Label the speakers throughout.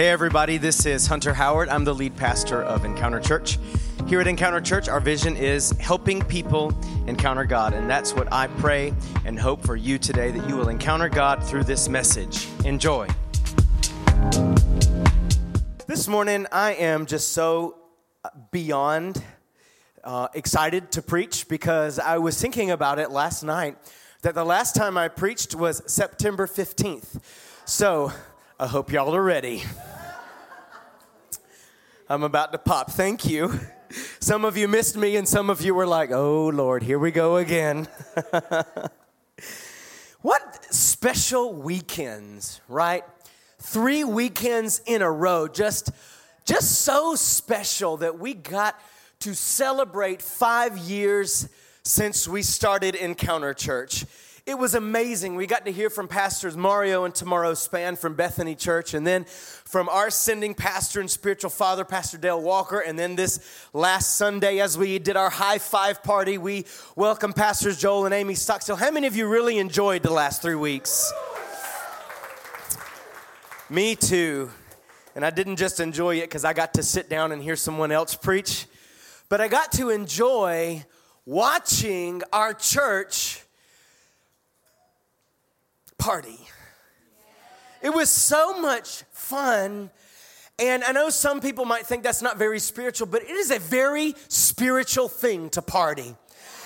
Speaker 1: Hey, everybody, this is Hunter Howard. I'm the lead pastor of Encounter Church. Here at Encounter Church, our vision is helping people encounter God. And that's what I pray and hope for you today that you will encounter God through this message. Enjoy. This morning, I am just so beyond uh, excited to preach because I was thinking about it last night that the last time I preached was September 15th. So I hope y'all are ready. I'm about to pop. Thank you. Some of you missed me, and some of you were like, oh Lord, here we go again. what special weekends, right? Three weekends in a row, just, just so special that we got to celebrate five years since we started Encounter Church. It was amazing. We got to hear from Pastors Mario and Tamara Span from Bethany Church, and then from our sending pastor and spiritual father, Pastor Dale Walker. And then this last Sunday, as we did our high five party, we welcomed Pastors Joel and Amy Stockstill. How many of you really enjoyed the last three weeks? Me too. And I didn't just enjoy it because I got to sit down and hear someone else preach, but I got to enjoy watching our church party. It was so much fun. And I know some people might think that's not very spiritual, but it is a very spiritual thing to party.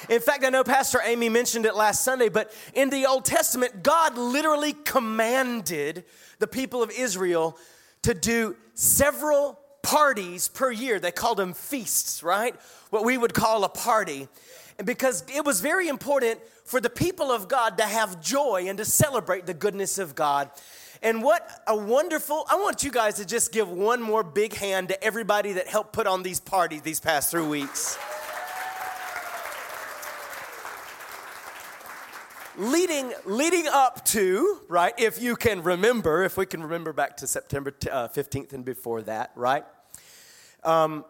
Speaker 1: In fact, I know Pastor Amy mentioned it last Sunday, but in the Old Testament, God literally commanded the people of Israel to do several parties per year. They called them feasts, right? What we would call a party. And because it was very important for the people of God to have joy and to celebrate the goodness of God. And what a wonderful, I want you guys to just give one more big hand to everybody that helped put on these parties these past three weeks. leading leading up to right if you can remember if we can remember back to september uh, 15th and before that right um,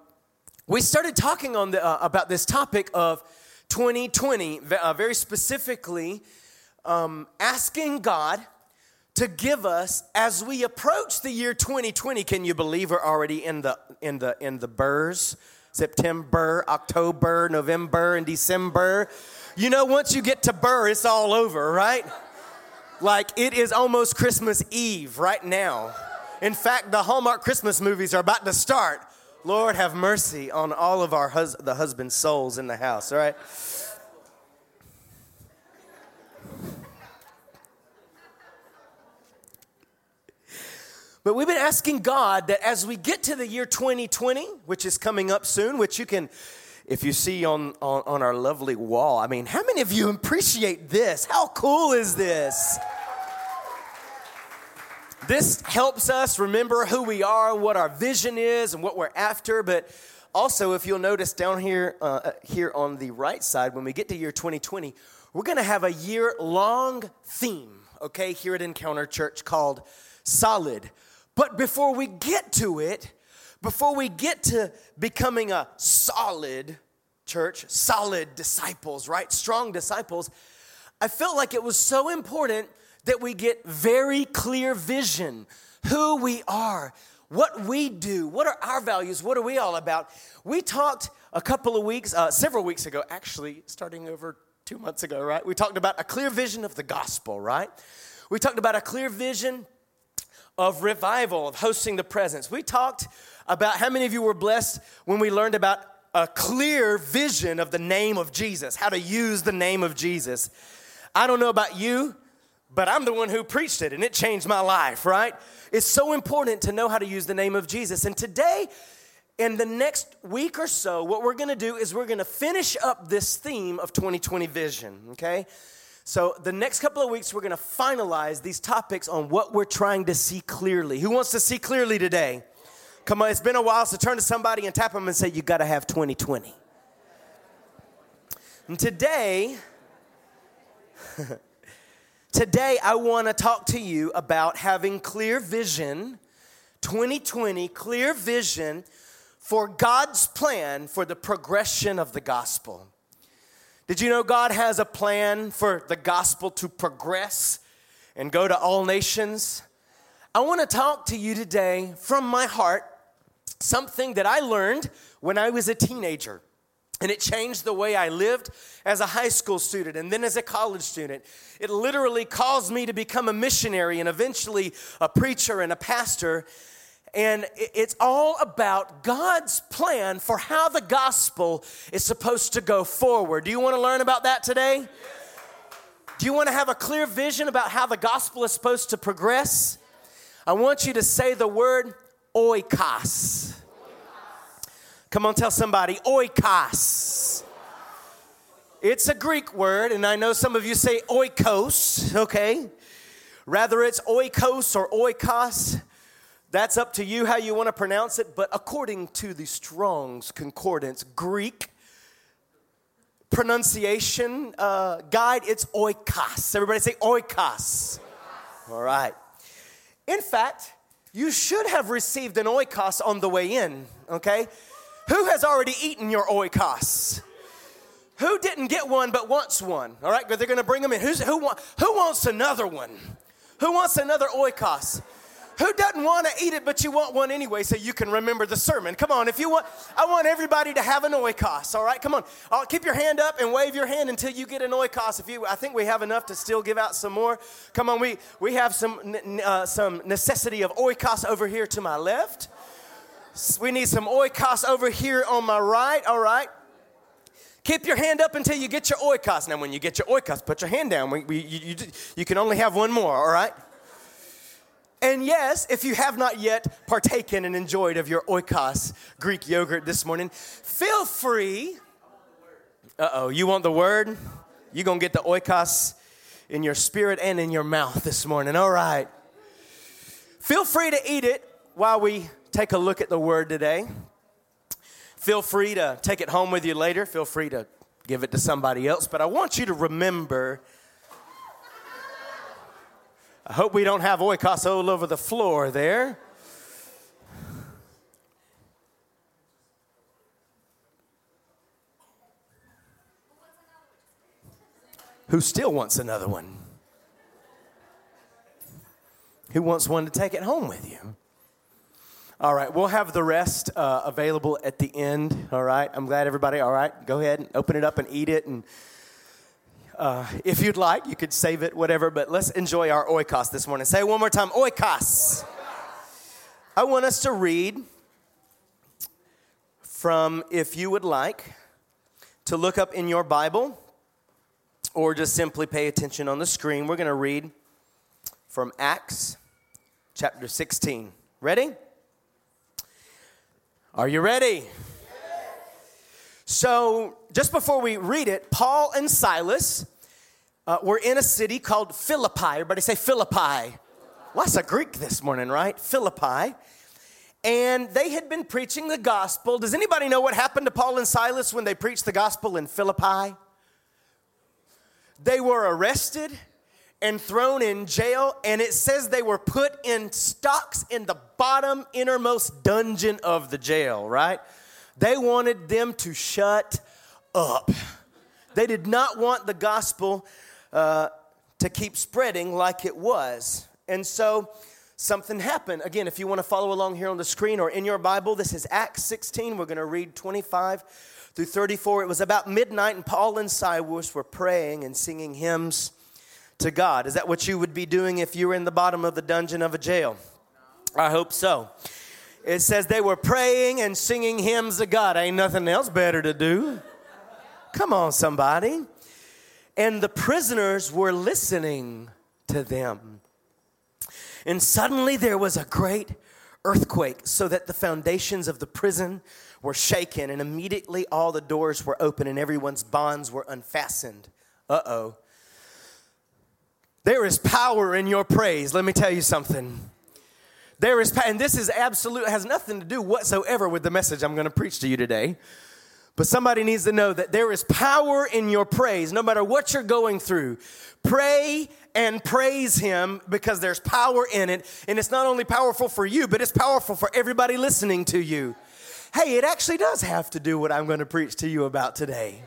Speaker 1: we started talking on the, uh, about this topic of 2020, uh, very specifically um, asking God to give us as we approach the year 2020. Can you believe we're already in the in the in the burrs? September, October, November, and December. You know, once you get to Burr, it's all over, right? Like it is almost Christmas Eve right now. In fact, the Hallmark Christmas movies are about to start. Lord, have mercy on all of our hus- the husband's souls in the house, all right? But we've been asking God that as we get to the year 2020, which is coming up soon, which you can, if you see on, on, on our lovely wall, I mean, how many of you appreciate this? How cool is this? This helps us remember who we are, what our vision is, and what we're after. But also, if you'll notice down here, uh, here on the right side, when we get to year 2020, we're going to have a year long theme, okay, here at Encounter Church called Solid. But before we get to it, before we get to becoming a solid church, solid disciples, right? Strong disciples, I felt like it was so important that we get very clear vision who we are, what we do, what are our values, what are we all about. We talked a couple of weeks, uh, several weeks ago, actually, starting over two months ago, right? We talked about a clear vision of the gospel, right? We talked about a clear vision of revival, of hosting the presence. We talked about how many of you were blessed when we learned about a clear vision of the name of Jesus, how to use the name of Jesus. I don't know about you, but I'm the one who preached it and it changed my life, right? It's so important to know how to use the name of Jesus. And today, in the next week or so, what we're gonna do is we're gonna finish up this theme of 2020 vision, okay? So, the next couple of weeks, we're gonna finalize these topics on what we're trying to see clearly. Who wants to see clearly today? Come on, it's been a while, so turn to somebody and tap them and say, You gotta have 2020. And today, Today, I want to talk to you about having clear vision, 2020, clear vision for God's plan for the progression of the gospel. Did you know God has a plan for the gospel to progress and go to all nations? I want to talk to you today from my heart something that I learned when I was a teenager. And it changed the way I lived as a high school student and then as a college student. It literally caused me to become a missionary and eventually a preacher and a pastor. And it's all about God's plan for how the gospel is supposed to go forward. Do you want to learn about that today? Do you want to have a clear vision about how the gospel is supposed to progress? I want you to say the word oikos. Come on, tell somebody oikos. It's a Greek word, and I know some of you say oikos, okay? Rather, it's oikos or oikos. That's up to you how you want to pronounce it, but according to the Strong's Concordance, Greek pronunciation uh, guide, it's oikos. Everybody say oikos. oikos. All right. In fact, you should have received an oikos on the way in, okay? Who has already eaten your oikos? Who didn't get one but wants one? All right, they're going to bring them in. Who's, who, who wants another one? Who wants another oikos? Who doesn't want to eat it, but you want one anyway so you can remember the sermon? Come on, if you want, I want everybody to have an oikos, all right? Come on. I'll keep your hand up and wave your hand until you get an oikos. If you, I think we have enough to still give out some more. Come on, we, we have some, uh, some necessity of oikos over here to my left. We need some oikos over here on my right, all right? Keep your hand up until you get your oikos. Now, when you get your oikos, put your hand down. We, we, you, you, you can only have one more, all right? And yes, if you have not yet partaken and enjoyed of your oikos Greek yogurt this morning, feel free. Uh oh, you want the word? You're going to get the oikos in your spirit and in your mouth this morning. All right. Feel free to eat it while we take a look at the word today. Feel free to take it home with you later. Feel free to give it to somebody else. But I want you to remember I hope we don't have oikos all over the floor there. Who still wants another one? Who wants one to take it home with you? All right, we'll have the rest uh, available at the end. All right, I'm glad everybody. All right, go ahead and open it up and eat it and uh, if you'd like, you could save it, whatever, but let's enjoy our oikos this morning. Say one more time oikos. I want us to read from, if you would like, to look up in your Bible or just simply pay attention on the screen. We're going to read from Acts chapter 16. Ready? Are you ready? So, just before we read it, Paul and Silas uh, were in a city called Philippi. Everybody say Philippi. Philippi. Well, a Greek this morning, right? Philippi. And they had been preaching the gospel. Does anybody know what happened to Paul and Silas when they preached the gospel in Philippi? They were arrested and thrown in jail, and it says they were put in stocks in the bottom innermost dungeon of the jail, right? They wanted them to shut up. They did not want the gospel uh, to keep spreading like it was. And so something happened. Again, if you want to follow along here on the screen or in your Bible, this is Acts 16. We're going to read 25 through 34. It was about midnight, and Paul and Silas were praying and singing hymns to God. Is that what you would be doing if you were in the bottom of the dungeon of a jail? I hope so. It says they were praying and singing hymns to God. Ain't nothing else better to do. Come on, somebody. And the prisoners were listening to them. And suddenly there was a great earthquake, so that the foundations of the prison were shaken, and immediately all the doors were open and everyone's bonds were unfastened. Uh oh. There is power in your praise. Let me tell you something. There is, and this is absolute, has nothing to do whatsoever with the message I'm going to preach to you today. But somebody needs to know that there is power in your praise, no matter what you're going through. Pray and praise Him because there's power in it. And it's not only powerful for you, but it's powerful for everybody listening to you. Hey, it actually does have to do what I'm going to preach to you about today.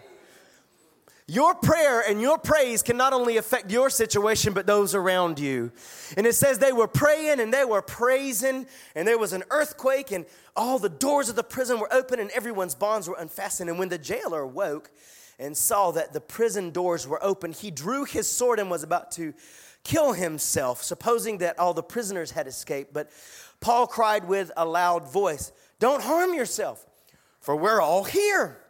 Speaker 1: Your prayer and your praise can not only affect your situation, but those around you. And it says they were praying and they were praising, and there was an earthquake, and all the doors of the prison were open, and everyone's bonds were unfastened. And when the jailer woke and saw that the prison doors were open, he drew his sword and was about to kill himself, supposing that all the prisoners had escaped. But Paul cried with a loud voice, Don't harm yourself, for we're all here.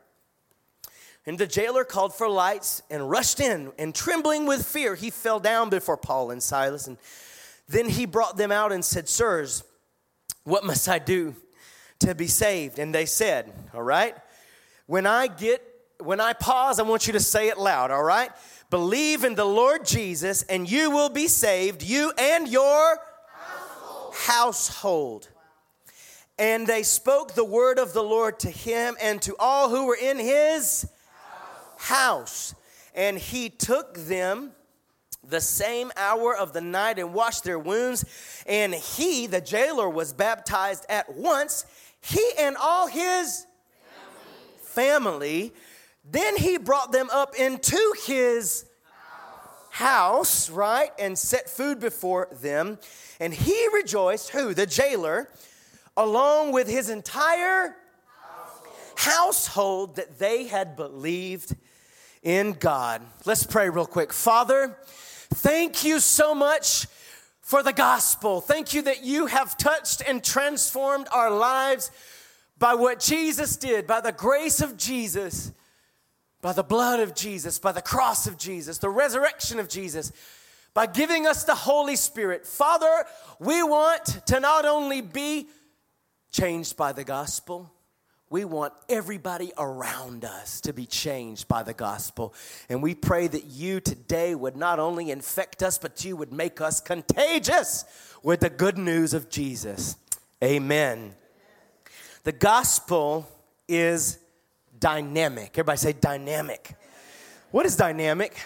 Speaker 1: And the jailer called for lights and rushed in, and trembling with fear, he fell down before Paul and Silas. And then he brought them out and said, Sirs, what must I do to be saved? And they said, All right, when I get, when I pause, I want you to say it loud, all right? Believe in the Lord Jesus, and you will be saved, you and your household. household. And they spoke the word of the Lord to him and to all who were in his house. And he took them the same hour of the night and washed their wounds. And he, the jailer, was baptized at once, he and all his family. Then he brought them up into his house, right, and set food before them. And he rejoiced, who? The jailer, along with his entire household that they had believed in God. Let's pray real quick. Father, thank you so much for the gospel. Thank you that you have touched and transformed our lives by what Jesus did, by the grace of Jesus, by the blood of Jesus, by the cross of Jesus, the resurrection of Jesus, by giving us the Holy Spirit. Father, we want to not only be changed by the gospel, we want everybody around us to be changed by the gospel. And we pray that you today would not only infect us, but you would make us contagious with the good news of Jesus. Amen. The gospel is dynamic. Everybody say dynamic. What is dynamic?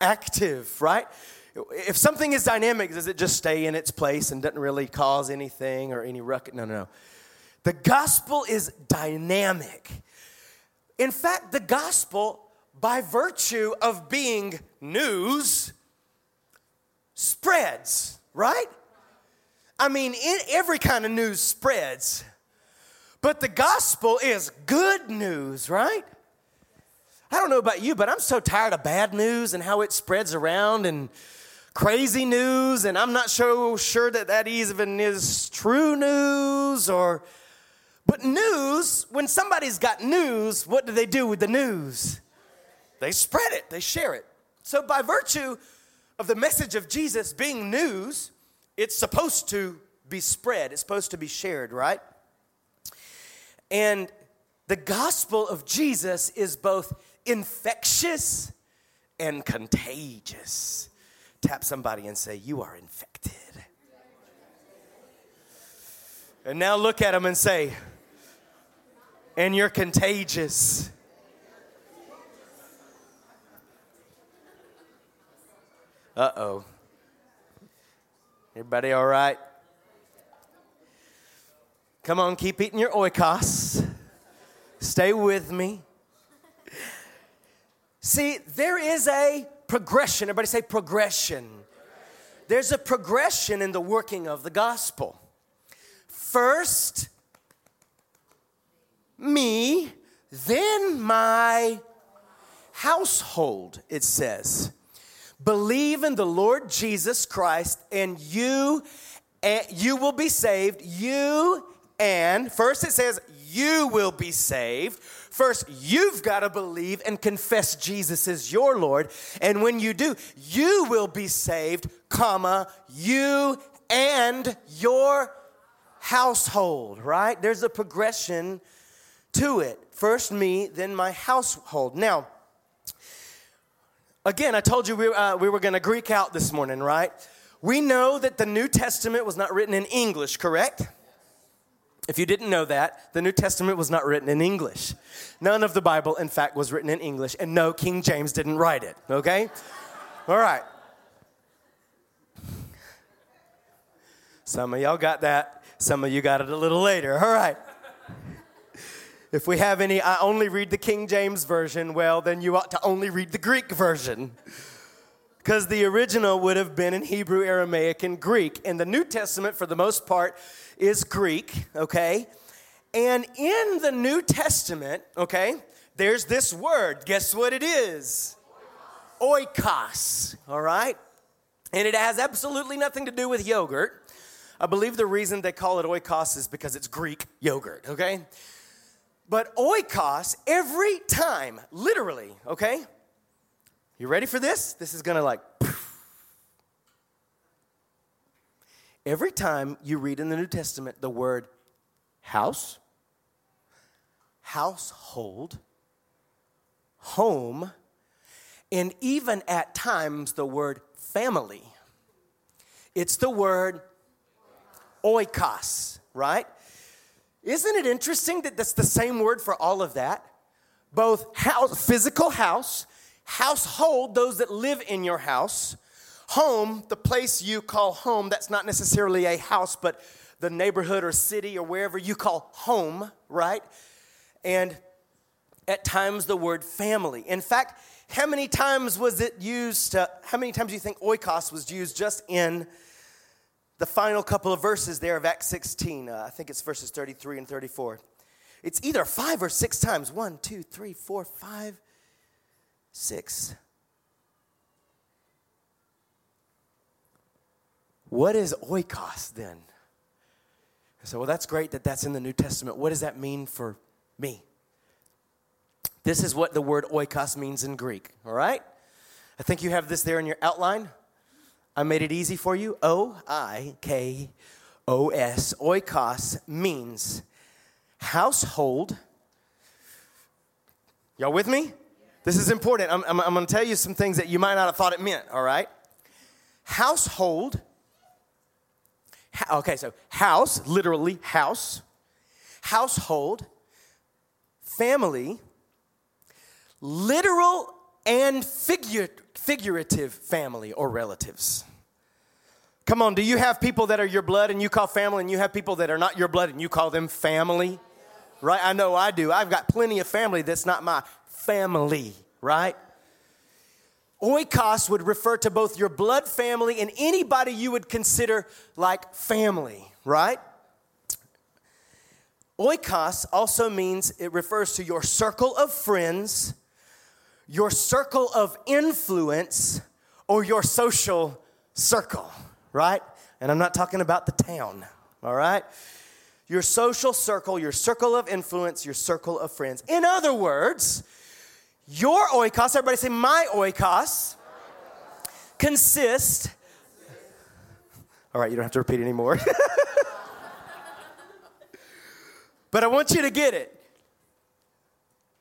Speaker 1: Active, right? If something is dynamic, does it just stay in its place and doesn't really cause anything or any ruckus? No, no, no. The gospel is dynamic. In fact, the gospel, by virtue of being news, spreads, right? I mean, every kind of news spreads. But the gospel is good news, right? I don't know about you, but I'm so tired of bad news and how it spreads around and crazy news, and I'm not so sure that that even is true news or. But news, when somebody's got news, what do they do with the news? They spread it, they share it. So, by virtue of the message of Jesus being news, it's supposed to be spread, it's supposed to be shared, right? And the gospel of Jesus is both infectious and contagious tap somebody and say, You are infected. And now look at them and say, And you're contagious. Uh oh. Everybody all right? Come on, keep eating your oikos. Stay with me. See, there is a progression. Everybody say progression. There's a progression in the working of the gospel. First, me, then my household, it says. Believe in the Lord Jesus Christ, and you and you will be saved. You and first it says you will be saved. First, you've got to believe and confess Jesus is your Lord. And when you do, you will be saved, comma, you and your household, right? There's a progression to it. First me, then my household. Now, again, I told you we, uh, we were going to Greek out this morning, right? We know that the New Testament was not written in English, correct? If you didn't know that, the New Testament was not written in English. None of the Bible, in fact, was written in English, and no, King James didn't write it, okay? All right. Some of y'all got that, some of you got it a little later, all right. If we have any, I only read the King James Version, well, then you ought to only read the Greek version. Because the original would have been in Hebrew, Aramaic, and Greek. And the New Testament, for the most part, is Greek, okay? And in the New Testament, okay, there's this word. Guess what it is? Oikos, all right? And it has absolutely nothing to do with yogurt. I believe the reason they call it oikos is because it's Greek yogurt, okay? But oikos, every time, literally, okay? You ready for this? This is gonna like. Every time you read in the New Testament the word house, household, home, and even at times the word family, it's the word oikos, right? Isn't it interesting that that's the same word for all of that? Both house, physical house, household, those that live in your house, home, the place you call home, that's not necessarily a house, but the neighborhood or city or wherever you call home, right? And at times the word family. In fact, how many times was it used? To, how many times do you think oikos was used just in the final couple of verses there of Acts 16. Uh, I think it's verses 33 and 34. It's either five or six times. One, two, three, four, five, six. What is oikos then? So, well, that's great that that's in the New Testament. What does that mean for me? This is what the word oikos means in Greek, all right? I think you have this there in your outline. I made it easy for you. O I K O S. Oikos means household. Y'all with me? This is important. I'm, I'm, I'm going to tell you some things that you might not have thought it meant, all right? Household. Okay, so house, literally house. Household. Family. Literal and figurative figurative family or relatives. Come on, do you have people that are your blood and you call family, and you have people that are not your blood and you call them family? Right? I know I do. I've got plenty of family that's not my family, right? Oikos would refer to both your blood family and anybody you would consider like family, right? Oikos also means it refers to your circle of friends your circle of influence or your social circle, right? And I'm not talking about the town, all right? Your social circle, your circle of influence, your circle of friends. In other words, your oikos, everybody say my oikos, consists. All right, you don't have to repeat anymore. but I want you to get it.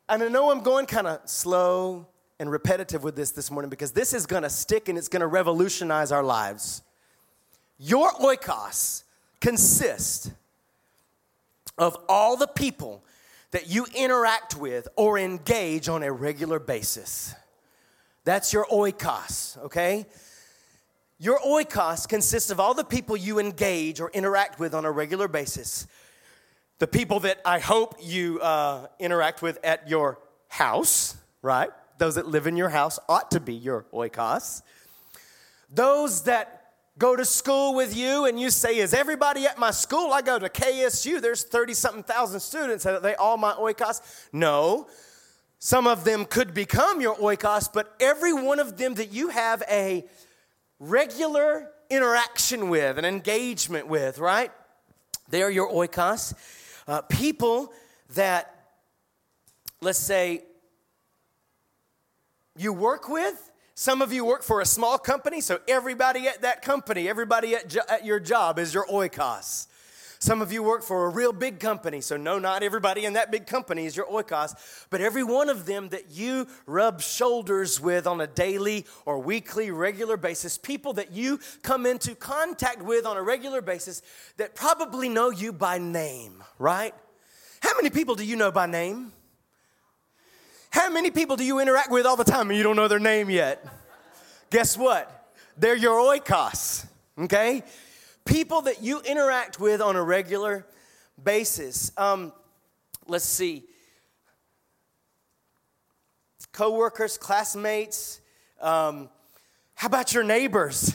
Speaker 1: And I know I'm going kind of slow and repetitive with this this morning because this is going to stick and it's going to revolutionize our lives. Your oikos consists of all the people that you interact with or engage on a regular basis. That's your oikos, okay? Your oikos consists of all the people you engage or interact with on a regular basis the people that I hope you uh, interact with at your house, right? Those that live in your house ought to be your oikos. Those that go to school with you and you say, Is everybody at my school? I go to KSU, there's 30 something thousand students. Are they all my oikos? No. Some of them could become your oikos, but every one of them that you have a regular interaction with, an engagement with, right? They are your oikos. Uh, people that, let's say, you work with. Some of you work for a small company, so everybody at that company, everybody at, jo- at your job is your oikos. Some of you work for a real big company, so no, not everybody in that big company is your oikos, but every one of them that you rub shoulders with on a daily or weekly, regular basis, people that you come into contact with on a regular basis that probably know you by name, right? How many people do you know by name? How many people do you interact with all the time and you don't know their name yet? Guess what? They're your oikos, okay? people that you interact with on a regular basis. Um, let's see. coworkers, classmates. Um, how about your neighbors?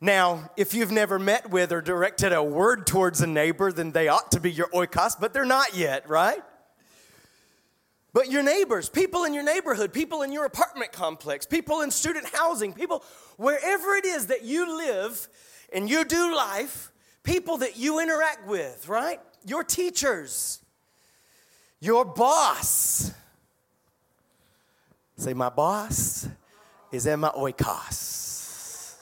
Speaker 1: Now, if you've never met with or directed a word towards a neighbor, then they ought to be your oikos, but they're not yet, right? But your neighbors, people in your neighborhood, people in your apartment complex, people in student housing, people wherever it is that you live and you do life, people that you interact with, right? Your teachers, your boss. Say, my boss is my oikos.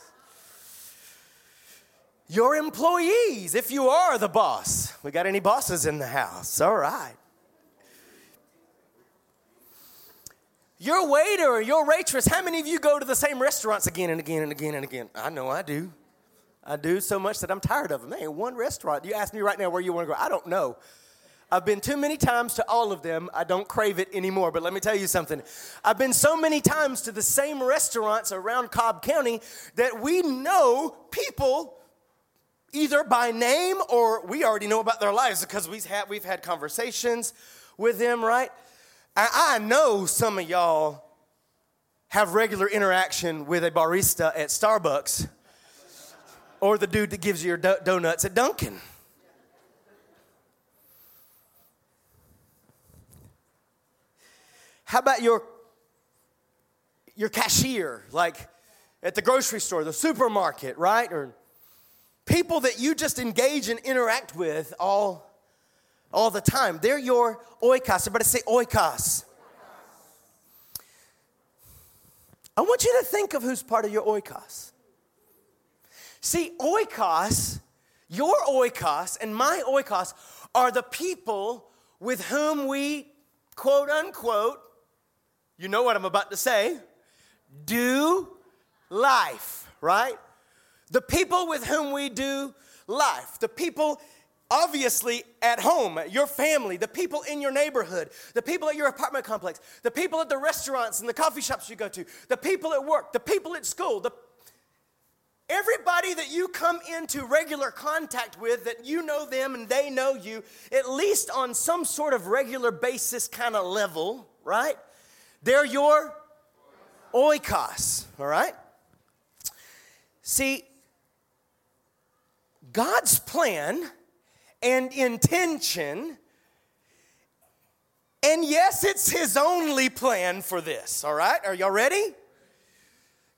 Speaker 1: Your employees, if you are the boss. We got any bosses in the house? All right. Your waiter or your waitress, how many of you go to the same restaurants again and again and again and again? I know I do. I do so much that I'm tired of them. Man, one restaurant. You ask me right now where you want to go. I don't know. I've been too many times to all of them. I don't crave it anymore. But let me tell you something. I've been so many times to the same restaurants around Cobb County that we know people either by name or we already know about their lives because we've had, we've had conversations with them, right? I know some of y'all have regular interaction with a barista at Starbucks or the dude that gives you your do- donuts at Dunkin'. How about your your cashier, like at the grocery store, the supermarket, right? Or people that you just engage and interact with all all the time. They're your oikos. Everybody say oikos. I want you to think of who's part of your oikos. See, oikos, your oikos and my oikos are the people with whom we, quote unquote, you know what I'm about to say, do life, right? The people with whom we do life, the people obviously at home, your family, the people in your neighborhood, the people at your apartment complex, the people at the restaurants and the coffee shops you go to, the people at work, the people at school, the everybody that you come into regular contact with that you know them and they know you at least on some sort of regular basis kind of level, right? They're your oikos, all right? See, God's plan and intention. And yes, it's his only plan for this, all right? Are y'all ready?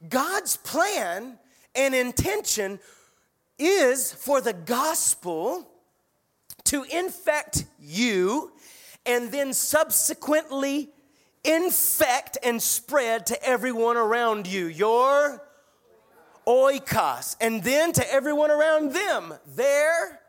Speaker 1: God's plan and intention is for the gospel to infect you and then subsequently infect and spread to everyone around you. Your oikos. And then to everyone around them. Their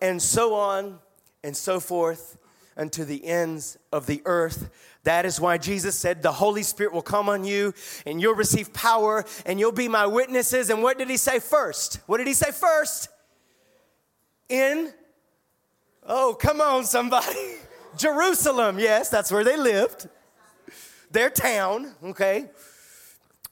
Speaker 1: and so on and so forth unto the ends of the earth. That is why Jesus said, The Holy Spirit will come on you and you'll receive power and you'll be my witnesses. And what did he say first? What did he say first? In, oh, come on, somebody. Jerusalem, yes, that's where they lived. Their town, okay?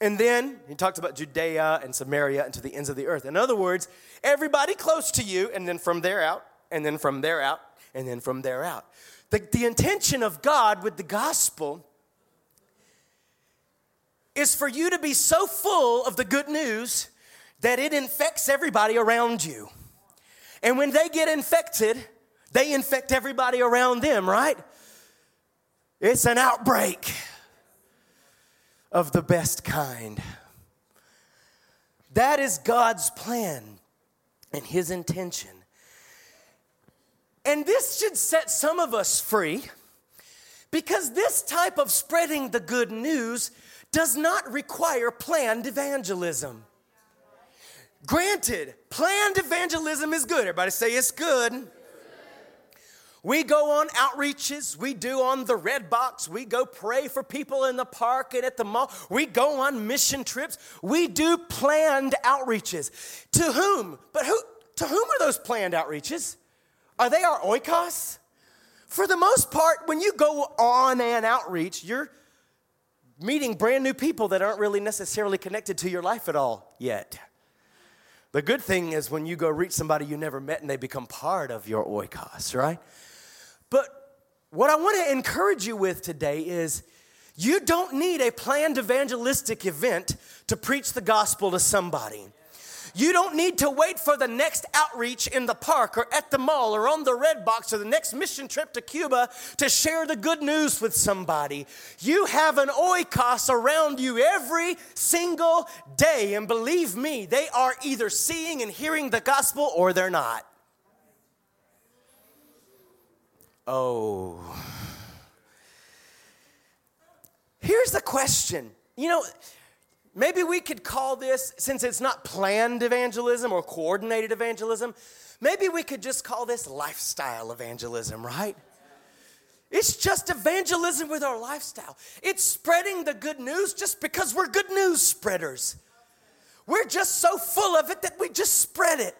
Speaker 1: And then he talks about Judea and Samaria and to the ends of the earth. In other words, everybody close to you, and then from there out, and then from there out, and then from there out. The, the intention of God with the gospel is for you to be so full of the good news that it infects everybody around you. And when they get infected, they infect everybody around them, right? It's an outbreak of the best kind. That is God's plan and His intention. And this should set some of us free because this type of spreading the good news does not require planned evangelism. Granted, planned evangelism is good. Everybody say it's good. We go on outreaches. We do on the red box. We go pray for people in the park and at the mall. We go on mission trips. We do planned outreaches. To whom? But who to whom are those planned outreaches? Are they our oikos? For the most part, when you go on an outreach, you're meeting brand new people that aren't really necessarily connected to your life at all yet. The good thing is when you go reach somebody you never met and they become part of your oikos, right? But what I want to encourage you with today is You don't need a planned evangelistic event to preach the gospel to somebody. You don't need to wait for the next outreach in the park or at the mall or on the red box or the next mission trip to Cuba to share the good news with somebody. You have an oikos around you every single day. And believe me, they are either seeing and hearing the gospel or they're not. Oh. Here's the question. You know, maybe we could call this, since it's not planned evangelism or coordinated evangelism, maybe we could just call this lifestyle evangelism, right? It's just evangelism with our lifestyle. It's spreading the good news just because we're good news spreaders. We're just so full of it that we just spread it.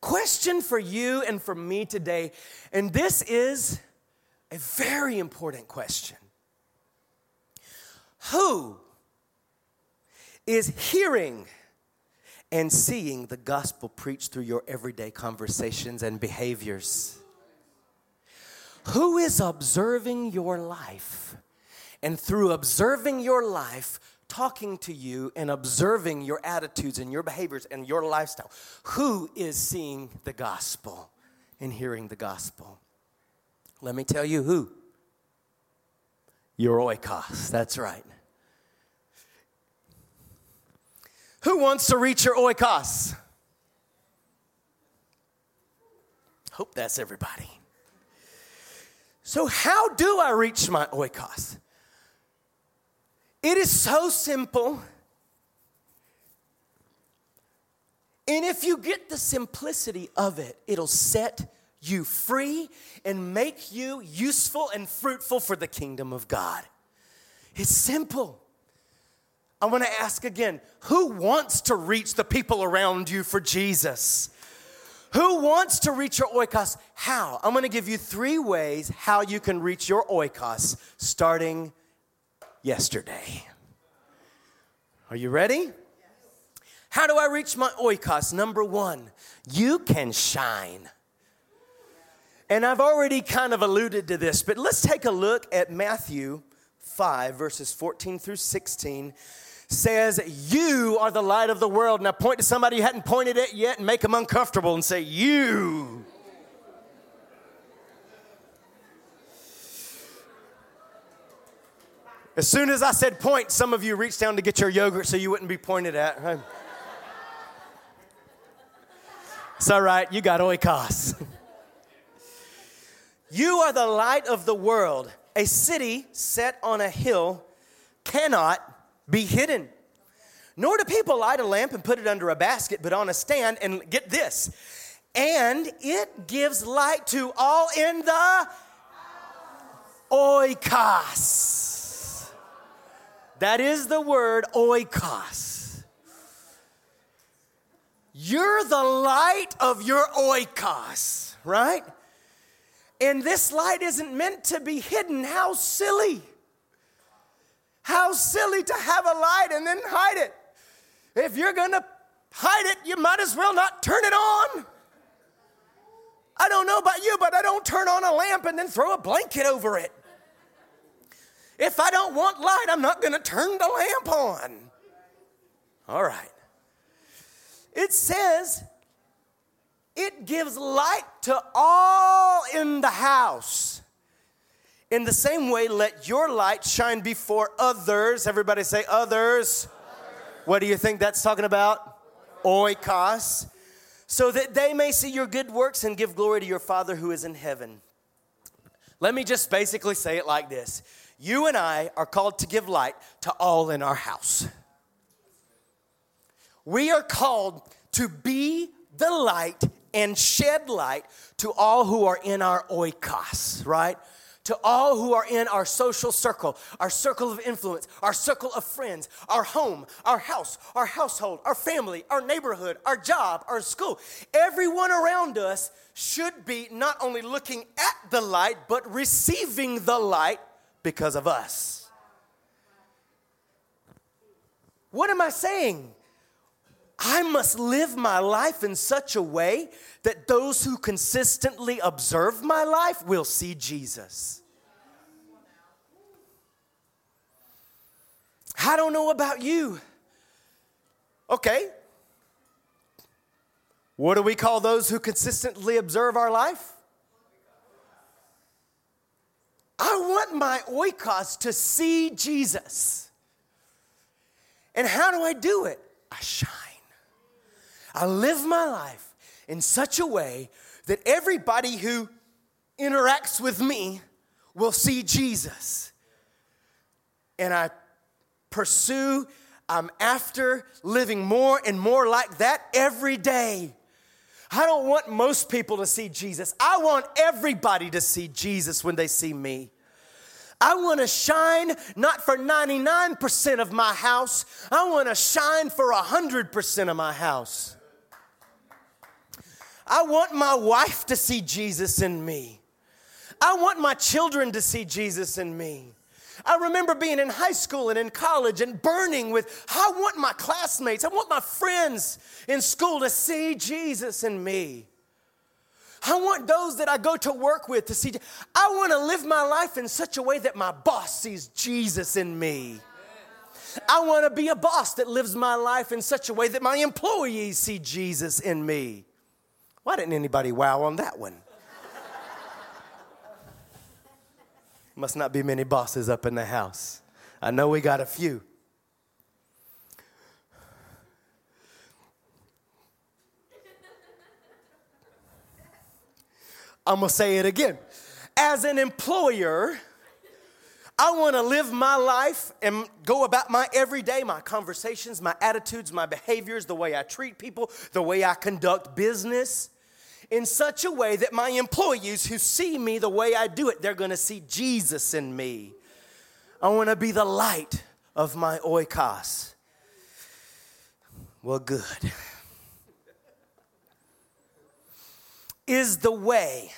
Speaker 1: Question for you and for me today, and this is a very important question. Who is hearing and seeing the gospel preached through your everyday conversations and behaviors? Who is observing your life and through observing your life, talking to you and observing your attitudes and your behaviors and your lifestyle. Who is seeing the gospel and hearing the gospel? Let me tell you who. Your oikos, that's right. Who wants to reach your oikos? Hope that's everybody. So, how do I reach my oikos? It is so simple. And if you get the simplicity of it, it'll set you free and make you useful and fruitful for the kingdom of God. It's simple. I want to ask again who wants to reach the people around you for Jesus? Who wants to reach your oikos? How? I'm going to give you three ways how you can reach your oikos starting yesterday. Are you ready? How do I reach my oikos? Number one, you can shine. And I've already kind of alluded to this, but let's take a look at Matthew 5, verses 14 through 16. Says, You are the light of the world. Now point to somebody you hadn't pointed at yet and make them uncomfortable and say, You. As soon as I said point, some of you reached down to get your yogurt so you wouldn't be pointed at. It's all right, you got oikos. you are the light of the world. A city set on a hill cannot be hidden. Nor do people light a lamp and put it under a basket, but on a stand, and get this, and it gives light to all in the oikos. That is the word oikos. You're the light of your oikos, right? And this light isn't meant to be hidden. How silly. How silly to have a light and then hide it. If you're gonna hide it, you might as well not turn it on. I don't know about you, but I don't turn on a lamp and then throw a blanket over it. If I don't want light, I'm not going to turn the lamp on. All right. It says it gives light to all in the house. In the same way, let your light shine before others. Everybody say others. others. What do you think that's talking about? Oikos. So that they may see your good works and give glory to your Father who is in heaven. Let me just basically say it like this you and I are called to give light to all in our house. We are called to be the light and shed light to all who are in our oikos, right? To all who are in our social circle, our circle of influence, our circle of friends, our home, our house, our household, our family, our neighborhood, our job, our school. Everyone around us should be not only looking at the light, but receiving the light because of us. What am I saying? I must live my life in such a way that those who consistently observe my life will see Jesus. I don't know about you. Okay. What do we call those who consistently observe our life? I want my oikos to see Jesus. And how do I do it? I shine. I live my life in such a way that everybody who interacts with me will see Jesus. And I pursue, I'm after living more and more like that every day. I don't want most people to see Jesus. I want everybody to see Jesus when they see me. I want to shine not for 99% of my house, I want to shine for 100% of my house. I want my wife to see Jesus in me. I want my children to see Jesus in me. I remember being in high school and in college and burning with, I want my classmates, I want my friends in school to see Jesus in me. I want those that I go to work with to see. I want to live my life in such a way that my boss sees Jesus in me. I want to be a boss that lives my life in such a way that my employees see Jesus in me. Why didn't anybody wow on that one? Must not be many bosses up in the house. I know we got a few. I'm gonna say it again. As an employer, I wanna live my life and go about my everyday, my conversations, my attitudes, my behaviors, the way I treat people, the way I conduct business in such a way that my employees who see me the way I do it, they're gonna see Jesus in me. I wanna be the light of my oikos. Well, good. Is the way,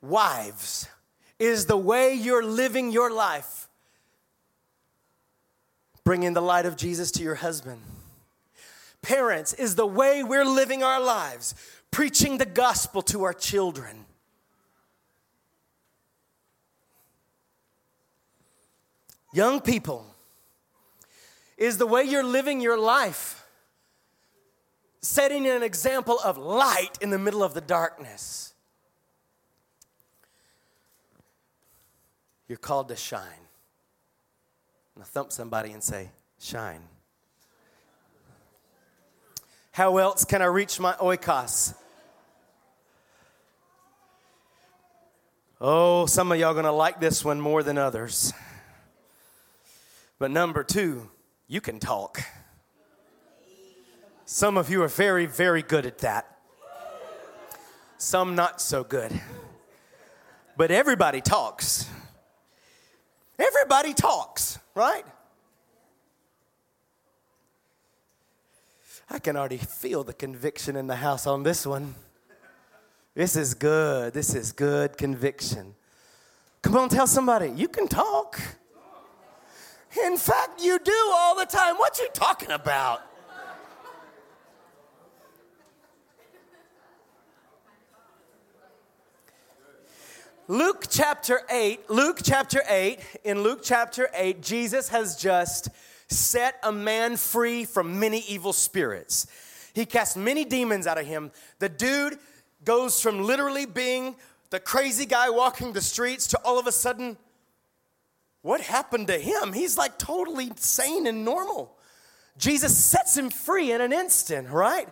Speaker 1: wives, is the way you're living your life bringing the light of Jesus to your husband? Parents is the way we're living our lives, preaching the gospel to our children. Young people, is the way you're living your life setting an example of light in the middle of the darkness. You're called to shine. Now thump somebody and say, Shine. How else can I reach my oikos? Oh, some of y'all gonna like this one more than others. But number two, you can talk. Some of you are very, very good at that. Some not so good. But everybody talks. Everybody talks, right? I can already feel the conviction in the house on this one. This is good. This is good conviction. Come on, tell somebody, you can talk. In fact, you do all the time. What you talking about? Luke chapter 8, Luke chapter 8, in Luke chapter 8, Jesus has just set a man free from many evil spirits. He cast many demons out of him. The dude goes from literally being the crazy guy walking the streets to all of a sudden, what happened to him? He's like totally sane and normal. Jesus sets him free in an instant, right?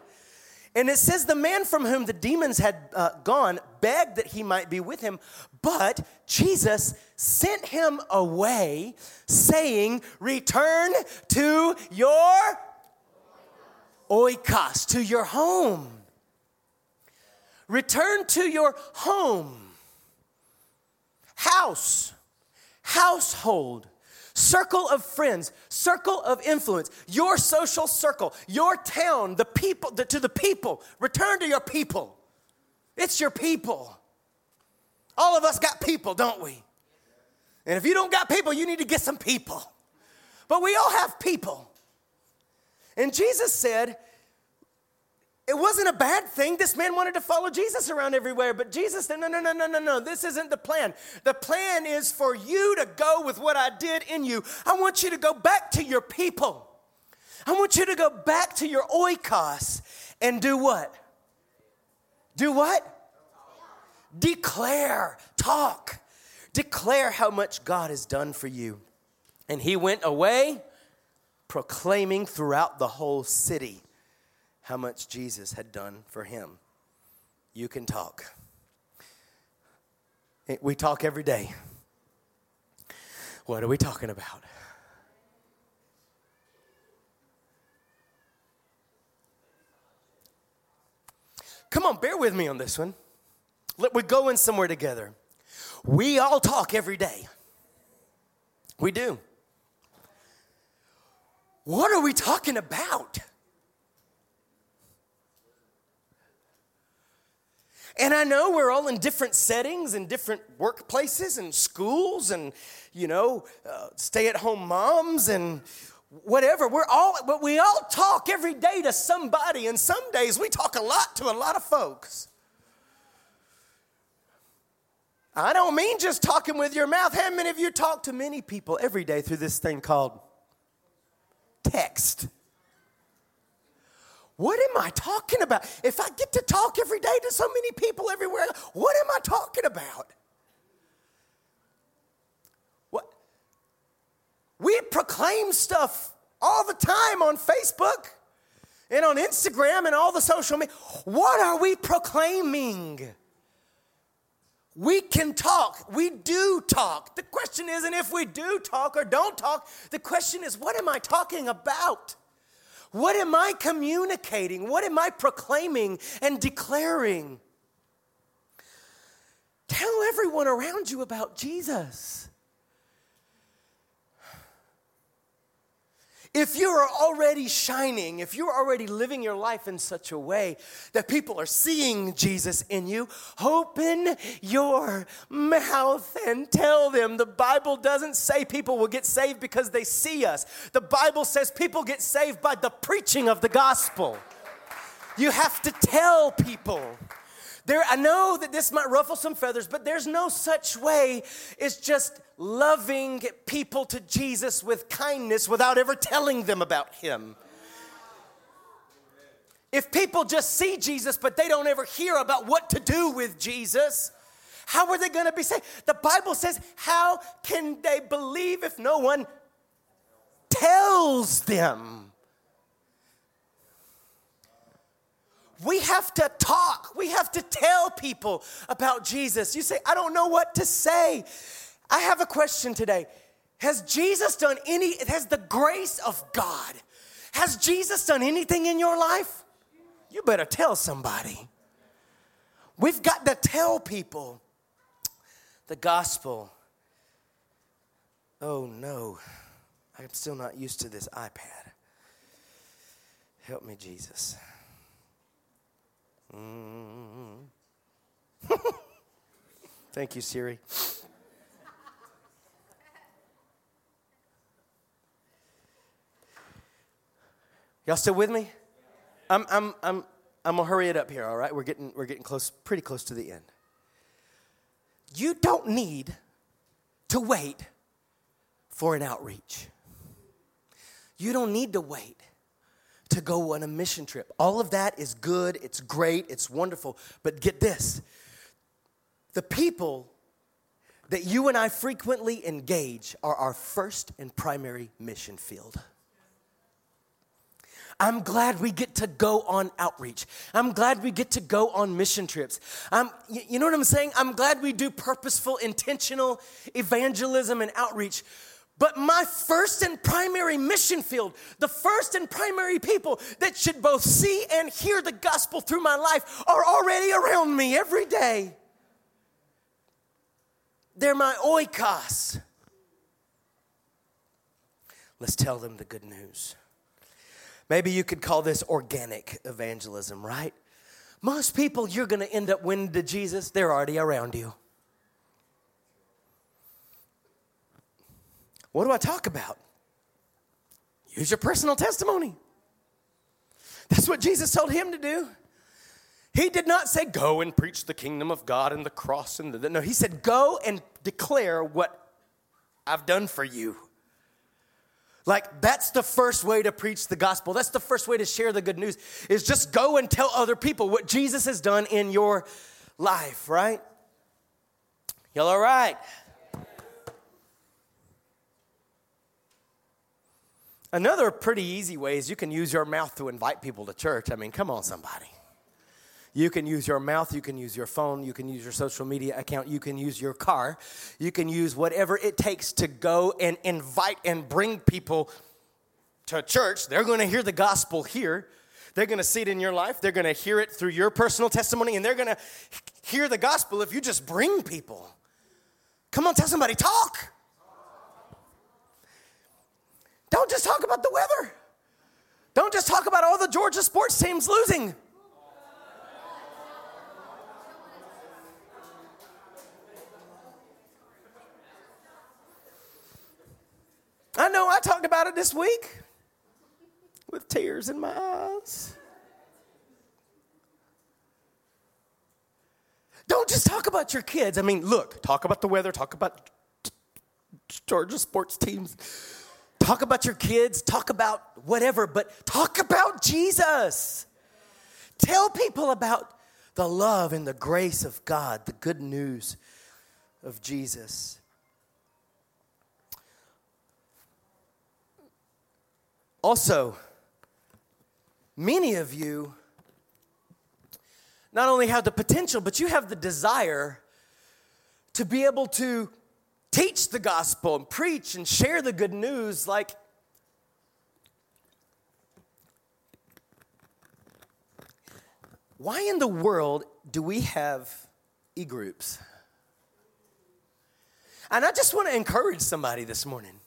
Speaker 1: And it says the man from whom the demons had uh, gone begged that he might be with him, but Jesus sent him away, saying, Return to your oikos, to your home. Return to your home, house, household circle of friends, circle of influence, your social circle, your town, the people, the, to the people. Return to your people. It's your people. All of us got people, don't we? And if you don't got people, you need to get some people. But we all have people. And Jesus said, it wasn't a bad thing. This man wanted to follow Jesus around everywhere, but Jesus said, No, no, no, no, no, no. This isn't the plan. The plan is for you to go with what I did in you. I want you to go back to your people. I want you to go back to your oikos and do what? Do what? Declare, talk, declare how much God has done for you. And he went away proclaiming throughout the whole city how much Jesus had done for him. You can talk. We talk every day. What are we talking about? Come on, bear with me on this one. We're going somewhere together. We all talk every day. We do. What are we talking about? And I know we're all in different settings and different workplaces and schools and, you know, uh, stay at home moms and whatever. We're all, but we all talk every day to somebody, and some days we talk a lot to a lot of folks. I don't mean just talking with your mouth. How many of you talk to many people every day through this thing called text? What am I talking about? If I get to talk every day to so many people everywhere, what am I talking about? What? We proclaim stuff all the time on Facebook and on Instagram and all the social media. What are we proclaiming? We can talk. We do talk. The question isn't if we do talk or don't talk. The question is, what am I talking about? What am I communicating? What am I proclaiming and declaring? Tell everyone around you about Jesus. If you are already shining, if you're already living your life in such a way that people are seeing Jesus in you, open your mouth and tell them. The Bible doesn't say people will get saved because they see us, the Bible says people get saved by the preaching of the gospel. You have to tell people. There, I know that this might ruffle some feathers, but there's no such way. It's just loving people to Jesus with kindness without ever telling them about Him. If people just see Jesus, but they don't ever hear about what to do with Jesus, how are they going to be saved? The Bible says, How can they believe if no one tells them? We have to talk. We have to tell people about Jesus. You say, I don't know what to say. I have a question today. Has Jesus done any, has the grace of God, has Jesus done anything in your life? You better tell somebody. We've got to tell people the gospel. Oh no, I'm still not used to this iPad. Help me, Jesus. Mm. Thank you, Siri. Y'all still with me? I'm, I'm, I'm, I'm gonna hurry it up here, all right? We're getting, we're getting close, pretty close to the end. You don't need to wait for an outreach. You don't need to wait to go on a mission trip. All of that is good, it's great, it's wonderful. But get this the people that you and I frequently engage are our first and primary mission field. I'm glad we get to go on outreach. I'm glad we get to go on mission trips. I'm, you know what I'm saying? I'm glad we do purposeful, intentional evangelism and outreach but my first and primary mission field, the first and primary people that should both see and hear the gospel through my life are already around me every day. They're my oikos. Let's tell them the good news. Maybe you could call this organic evangelism, right? Most people you're going to end up winning to Jesus, they're already around you. What do I talk about? Use your personal testimony. That's what Jesus told him to do. He did not say, Go and preach the kingdom of God and the cross. And the, no, he said, Go and declare what I've done for you. Like, that's the first way to preach the gospel. That's the first way to share the good news, is just go and tell other people what Jesus has done in your life, right? Y'all all right? Another pretty easy way is you can use your mouth to invite people to church. I mean, come on, somebody. You can use your mouth, you can use your phone, you can use your social media account, you can use your car, you can use whatever it takes to go and invite and bring people to church. They're going to hear the gospel here. They're going to see it in your life. They're going to hear it through your personal testimony, and they're going to hear the gospel if you just bring people. Come on, tell somebody, talk. Don't just talk about the weather. Don't just talk about all the Georgia sports teams losing. I know I talked about it this week with tears in my eyes. Don't just talk about your kids. I mean, look, talk about the weather, talk about Georgia sports teams, talk about your kids, talk about whatever, but talk about Jesus. Tell people about the love and the grace of God, the good news of Jesus. Also, many of you not only have the potential, but you have the desire to be able to teach the gospel and preach and share the good news like why in the world do we have e-groups and i just want to encourage somebody this morning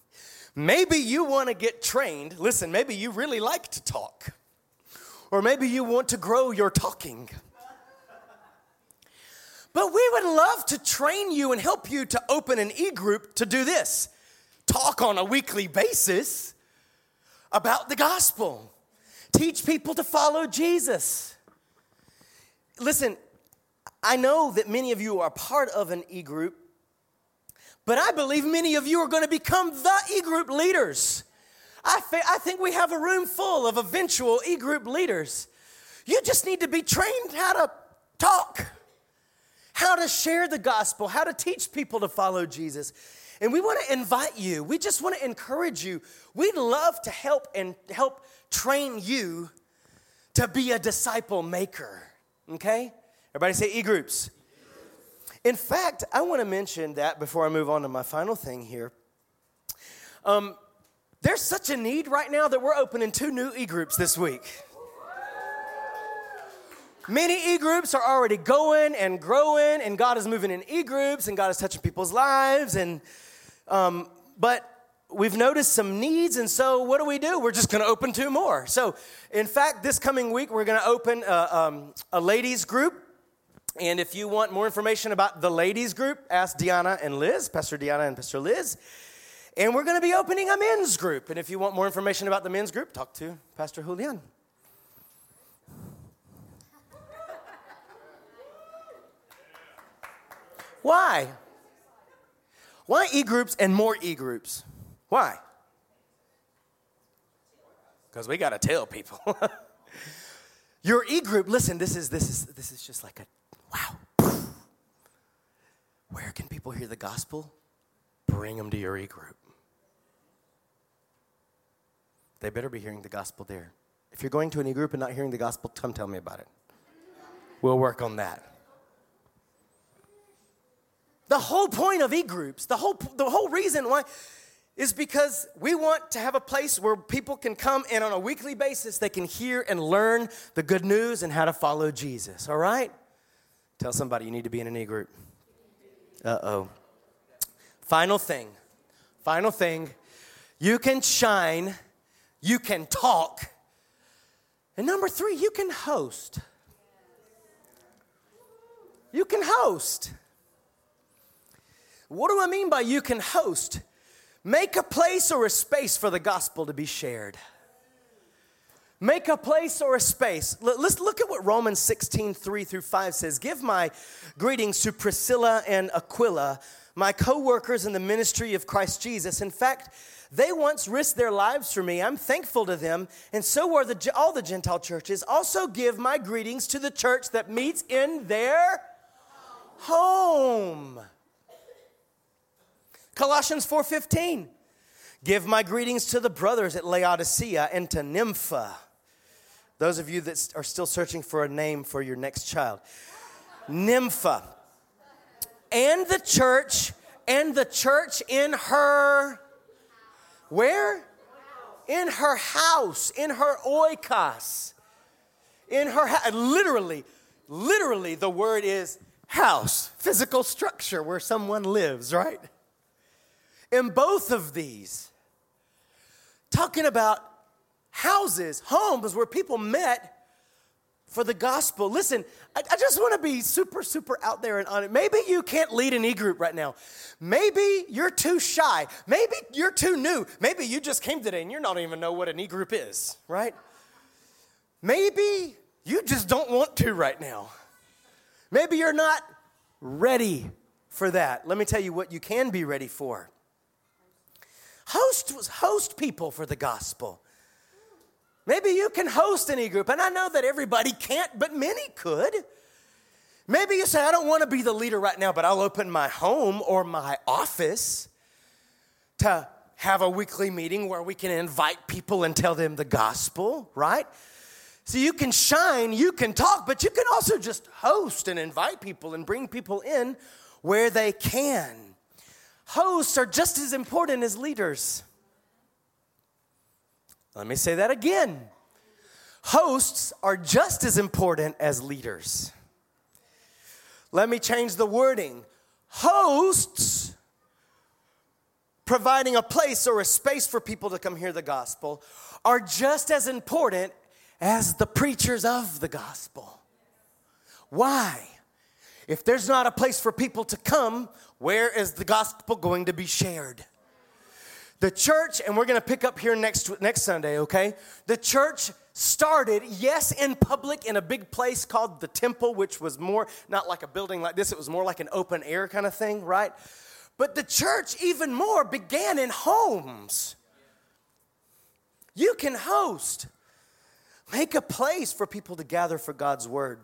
Speaker 1: Maybe you want to get trained. Listen, maybe you really like to talk, or maybe you want to grow your talking. But we would love to train you and help you to open an e group to do this talk on a weekly basis about the gospel, teach people to follow Jesus. Listen, I know that many of you are part of an e group but I believe many of you are going to become the e group leaders. I, I think we have a room full of eventual e group leaders. You just need to be trained how to talk, how to share the gospel, how to teach people to follow Jesus. And we want to invite you. We just want to encourage you. We'd love to help and help train you to be a disciple maker. Okay? Everybody say e groups. In fact, I want to mention that before I move on to my final thing here. Um, there's such a need right now that we're opening two new e groups this week. Many e groups are already going and growing, and God is moving in e groups, and God is touching people's lives. And um, but we've noticed some needs, and so what do we do? We're just going to open two more. So, in fact, this coming week we're going to open a, um, a ladies group and if you want more information about the ladies group, ask Deanna and Liz, Pastor Deanna and Pastor Liz. And we're going to be opening a men's group. And if you want more information about the men's group, talk to Pastor Julian. Why? Why e groups and more e groups? Why? Because we got to tell people. Your e group, listen, this is this is this is just like a Wow. Where can people hear the gospel? Bring them to your e group. They better be hearing the gospel there. If you're going to an e group and not hearing the gospel, come tell me about it. We'll work on that. The whole point of e groups, the whole, the whole reason why is because we want to have a place where people can come and on a weekly basis they can hear and learn the good news and how to follow Jesus, all right? Tell somebody you need to be in an e group. Uh oh. Final thing. Final thing. You can shine, you can talk, and number three, you can host. You can host. What do I mean by you can host? Make a place or a space for the gospel to be shared. Make a place or a space. Let's look at what Romans 16, 3 through 5 says. Give my greetings to Priscilla and Aquila, my co workers in the ministry of Christ Jesus. In fact, they once risked their lives for me. I'm thankful to them, and so are the, all the Gentile churches. Also, give my greetings to the church that meets in their home. Colossians 4:15. Give my greetings to the brothers at Laodicea and to Nympha. Those of you that are still searching for a name for your next child. Nympha. And the church, and the church in her, where? In her house, in her oikos. In her. Literally, literally, the word is house, physical structure where someone lives, right? In both of these, talking about houses, homes where people met for the gospel. Listen, I, I just want to be super, super out there and on it. Maybe you can't lead an e group right now. Maybe you're too shy. Maybe you're too new. Maybe you just came today and you don't even know what an e group is, right? Maybe you just don't want to right now. Maybe you're not ready for that. Let me tell you what you can be ready for. Host was host people for the gospel. Maybe you can host any group, and I know that everybody can't, but many could. Maybe you say, I don't want to be the leader right now, but I'll open my home or my office to have a weekly meeting where we can invite people and tell them the gospel, right? So you can shine, you can talk, but you can also just host and invite people and bring people in where they can. Hosts are just as important as leaders. Let me say that again. Hosts are just as important as leaders. Let me change the wording. Hosts, providing a place or a space for people to come hear the gospel, are just as important as the preachers of the gospel. Why? If there's not a place for people to come, where is the gospel going to be shared? The church, and we're going to pick up here next, next Sunday, okay? The church started, yes, in public in a big place called the temple, which was more not like a building like this, it was more like an open air kind of thing, right? But the church, even more, began in homes. You can host, make a place for people to gather for God's word.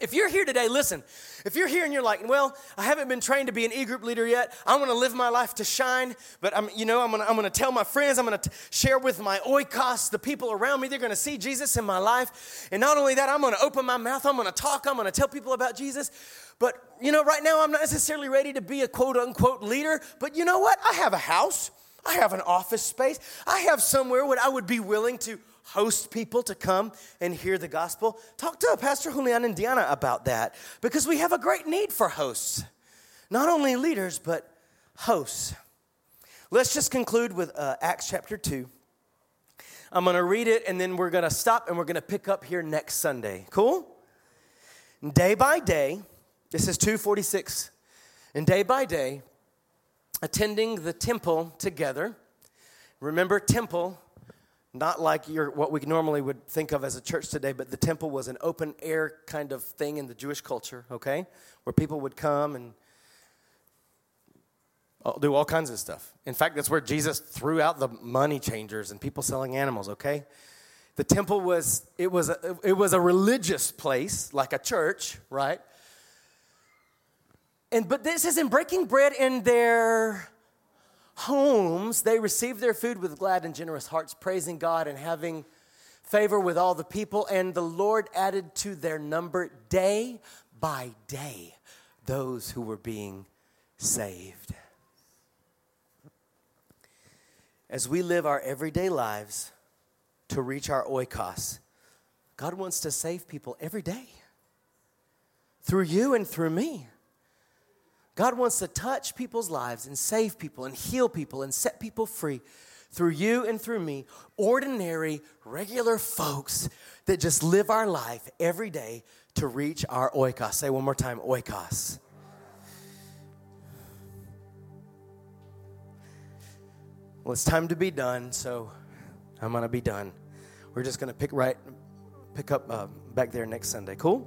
Speaker 1: If you're here today, listen, if you're here and you're like, well, I haven't been trained to be an e-group leader yet. I want to live my life to shine, but I'm, you know, I'm gonna, I'm gonna tell my friends, I'm gonna share with my oikos, the people around me, they're gonna see Jesus in my life. And not only that, I'm gonna open my mouth, I'm gonna talk, I'm gonna tell people about Jesus. But, you know, right now I'm not necessarily ready to be a quote unquote leader, but you know what? I have a house. I have an office space. I have somewhere where I would be willing to host people to come and hear the gospel, talk to Pastor Julian and Diana about that because we have a great need for hosts. Not only leaders, but hosts. Let's just conclude with uh, Acts chapter 2. I'm going to read it and then we're going to stop and we're going to pick up here next Sunday. Cool? Day by day, this is 246, and day by day, attending the temple together. Remember, temple not like your, what we normally would think of as a church today, but the temple was an open air kind of thing in the Jewish culture, okay? Where people would come and do all kinds of stuff. In fact, that's where Jesus threw out the money changers and people selling animals, okay? The temple was it was a, it was a religious place like a church, right? And but this is in breaking bread in their homes, they received their food with glad and generous hearts, praising God and having favor with all the people. And the Lord added to their number day by day those who were being saved. As we live our everyday lives to reach our oikos, God wants to save people every day through you and through me. God wants to touch people's lives and save people and heal people and set people free through you and through me, ordinary, regular folks that just live our life every day to reach our oikos. Say one more time oikos. Well, it's time to be done, so I'm going to be done. we're just going to pick right, pick up uh, back there next Sunday. Cool?